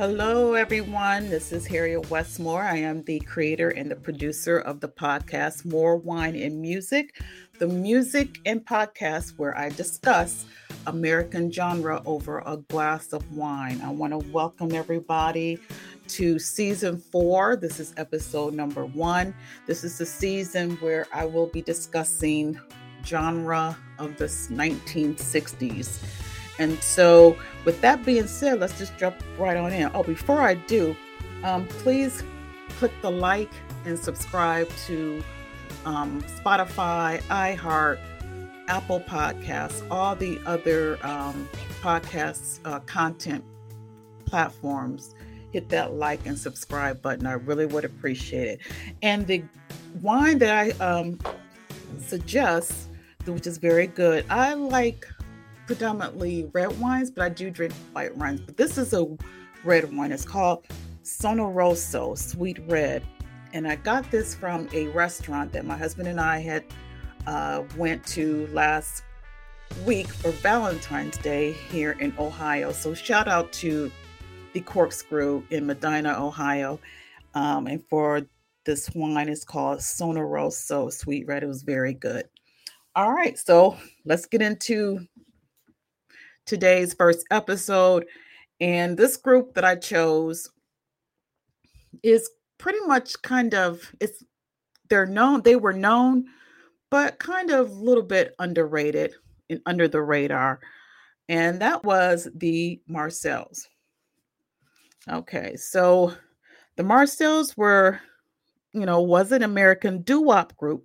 Hello, everyone. This is Harriet Westmore. I am the creator and the producer of the podcast More Wine and Music, the music and podcast where I discuss American genre over a glass of wine. I want to welcome everybody to season four. This is episode number one. This is the season where I will be discussing genre of the 1960s. And so, with that being said, let's just jump right on in. Oh, before I do, um, please click the like and subscribe to um, Spotify, iHeart, Apple Podcasts, all the other um, podcasts uh, content platforms. Hit that like and subscribe button. I really would appreciate it. And the wine that I um, suggest, which is very good, I like predominantly red wines, but I do drink white wines. But this is a red wine. It's called Sonoroso Sweet Red. And I got this from a restaurant that my husband and I had uh, went to last week for Valentine's Day here in Ohio. So shout out to the Corkscrew in Medina, Ohio. Um, and for this wine is called Sonoroso Sweet Red. It was very good. All right, so let's get into today's first episode. And this group that I chose is pretty much kind of it's they're known, they were known, but kind of a little bit underrated and under the radar. And that was the Marcels. Okay, so the Marcels were, you know, was an American doo-wop group.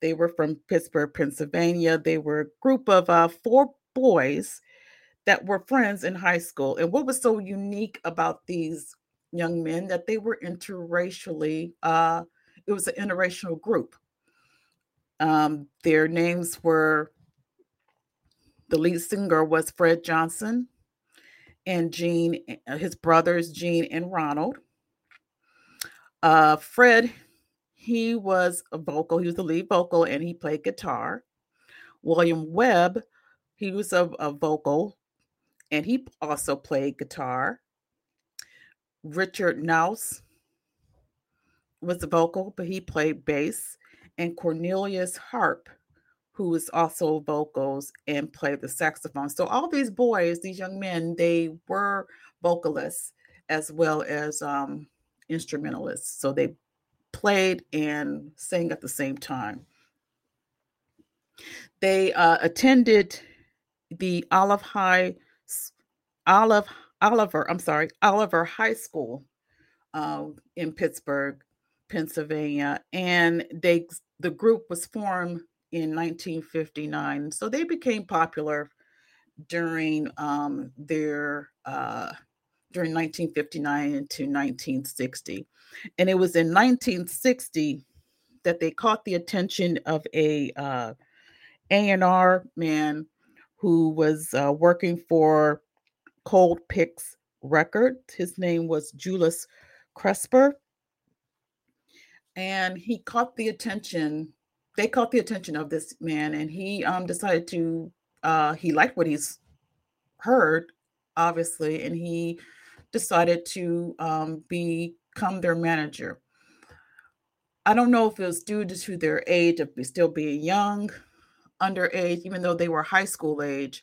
They were from Pittsburgh, Pennsylvania. They were a group of uh, four boys that were friends in high school. And what was so unique about these young men that they were interracially, uh, it was an interracial group. Um, their names were the lead singer was Fred Johnson and Gene, uh, his brothers, Gene and Ronald. Uh, Fred, he was a vocal, he was the lead vocal and he played guitar. William Webb, he was a, a vocal and he also played guitar. Richard Knauss was the vocal, but he played bass. And Cornelius Harp, who was also vocals and played the saxophone. So all these boys, these young men, they were vocalists as well as um, instrumentalists. So they played and sang at the same time. They uh, attended the Olive High Olive Oliver, I'm sorry, Oliver High School uh, in Pittsburgh, Pennsylvania, and they the group was formed in 1959. So they became popular during um, their uh, during 1959 to 1960, and it was in 1960 that they caught the attention of a uh, A&R man who was uh, working for Colpix record. His name was Julius Kruspir. And he caught the attention, they caught the attention of this man, and he um, decided to, uh, he liked what he's heard, obviously, and he decided to um, become their manager. I don't know if it was due to their age of still being young, underage, even though they were high school age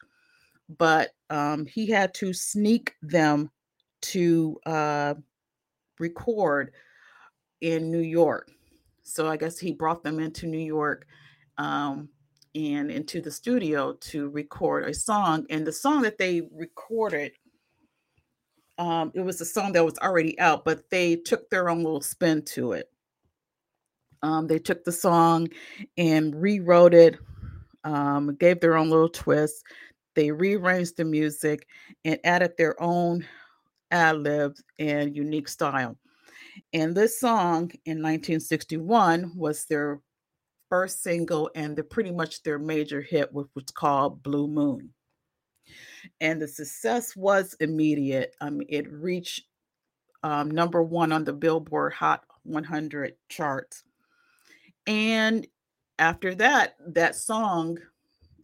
but um, he had to sneak them to uh, record in New York. So I guess he brought them into New York um, and into the studio to record a song. And the song that they recorded, um, it was a song that was already out, but they took their own little spin to it. Um, they took the song and rewrote it, um, gave their own little twist. They rearranged the music and added their own ad libs and unique style. And this song in 1961 was their first single and the pretty much their major hit, which was called Blue Moon. And the success was immediate. Um, it reached um, number one on the Billboard Hot 100 charts. And after that, that song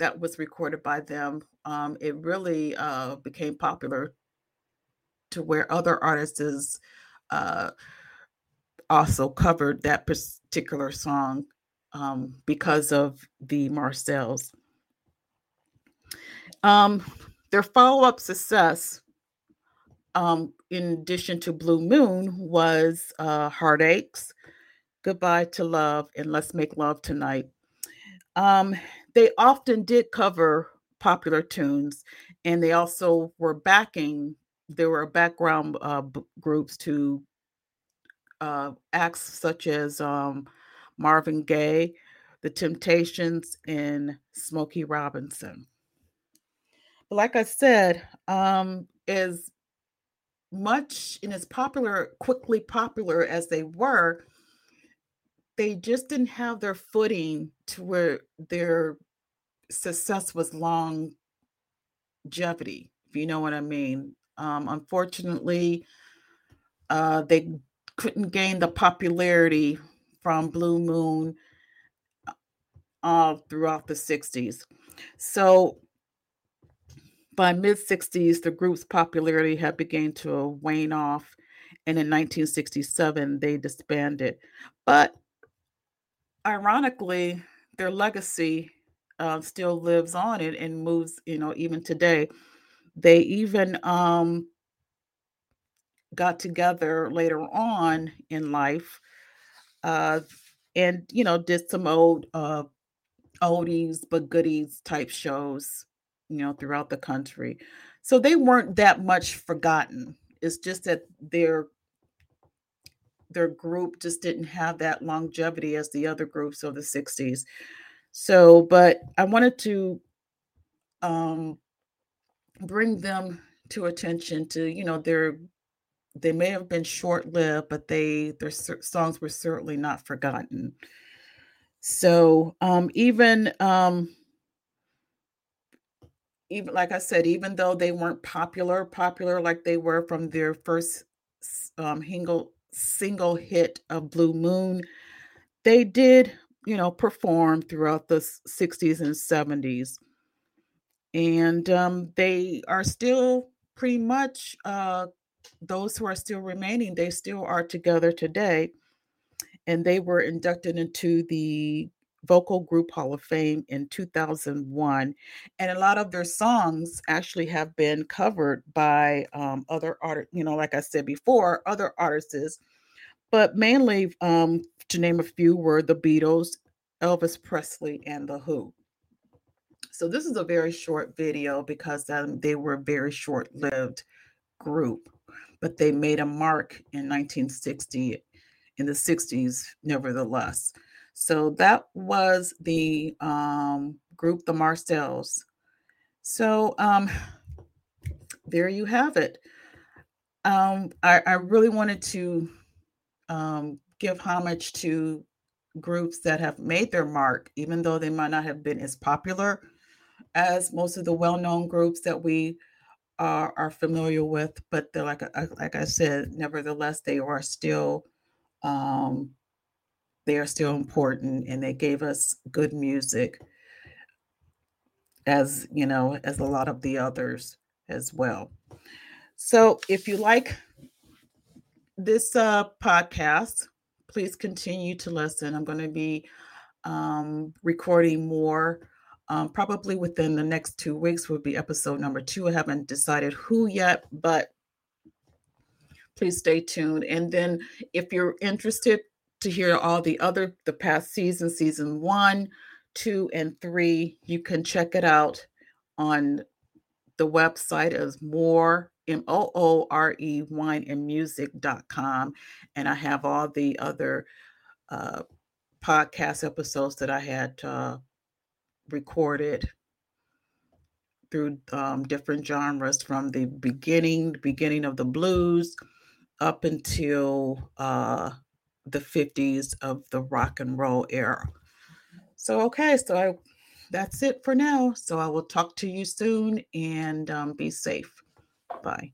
that was recorded by them um, it really uh, became popular to where other artists uh, also covered that particular song um, because of the Marcels. Um, their follow up success, um, in addition to Blue Moon, was uh, Heartaches, Goodbye to Love, and Let's Make Love Tonight. They often did cover popular tunes, and they also were backing. There were background uh, b- groups to uh, acts such as um, Marvin Gaye, The Temptations, and Smokey Robinson. But like I said, um, as much and as popular, quickly popular as they were, they just didn't have their footing to where their success was longevity, if you know what I mean. Um, unfortunately, uh, they couldn't gain the popularity from Blue Moon uh, throughout the 60s. So by mid 60s, the group's popularity had begun to wane off, and in 1967, they disbanded. But ironically, their legacy uh, still lives on and, and moves, you know, even today. They even um, got together later on in life uh, and, you know, did some old uh, oldies but goodies type shows, you know, throughout the country. So they weren't that much forgotten. It's just that their their group just didn't have that longevity as the other groups of the 60s. So, but I wanted to um, bring them to attention to, you know, their they may have been short-lived, but they their songs were certainly not forgotten. So, um, even um, even like I said, even though they weren't popular, popular like they were from their first um, single single hit of Blue Moon, they did you know, perform throughout the 60s and 70s. And um, they are still pretty much uh, those who are still remaining, they still are together today. And they were inducted into the Vocal Group Hall of Fame in 2001. And a lot of their songs actually have been covered by um, other artists, you know, like I said before, other artists. But mainly um, to name a few, were the Beatles, Elvis Presley, and The Who. So this is a very short video because um, they were a very short-lived group, but they made a mark in 1960, in the 60s, nevertheless. So that was the um, group, the Marcels. So um, there you have it. Um, I, I really wanted to um, give homage to groups that have made their mark, even though they might not have been as popular as most of the well-known groups that we are, are familiar with. But like like I said, nevertheless, they are still um, they are still important, and they gave us good music, as you know, as a lot of the others as well. So, if you like this uh, podcast, please continue to listen. I'm going to be um, recording more. Um, probably within the next two weeks will be episode number two. I haven't decided who yet, but please stay tuned. And then if you're interested to hear all the other the past seasons, season one, two, and three, you can check it out on the website as more M O O R E wine and music.com. And I have all the other uh, podcast episodes that I had uh, recorded through um, different genres from the beginning, beginning of the blues up until uh, the 50s of the rock and roll era. So, okay, so I, that's it for now. So I will talk to you soon and um, be safe. Bye.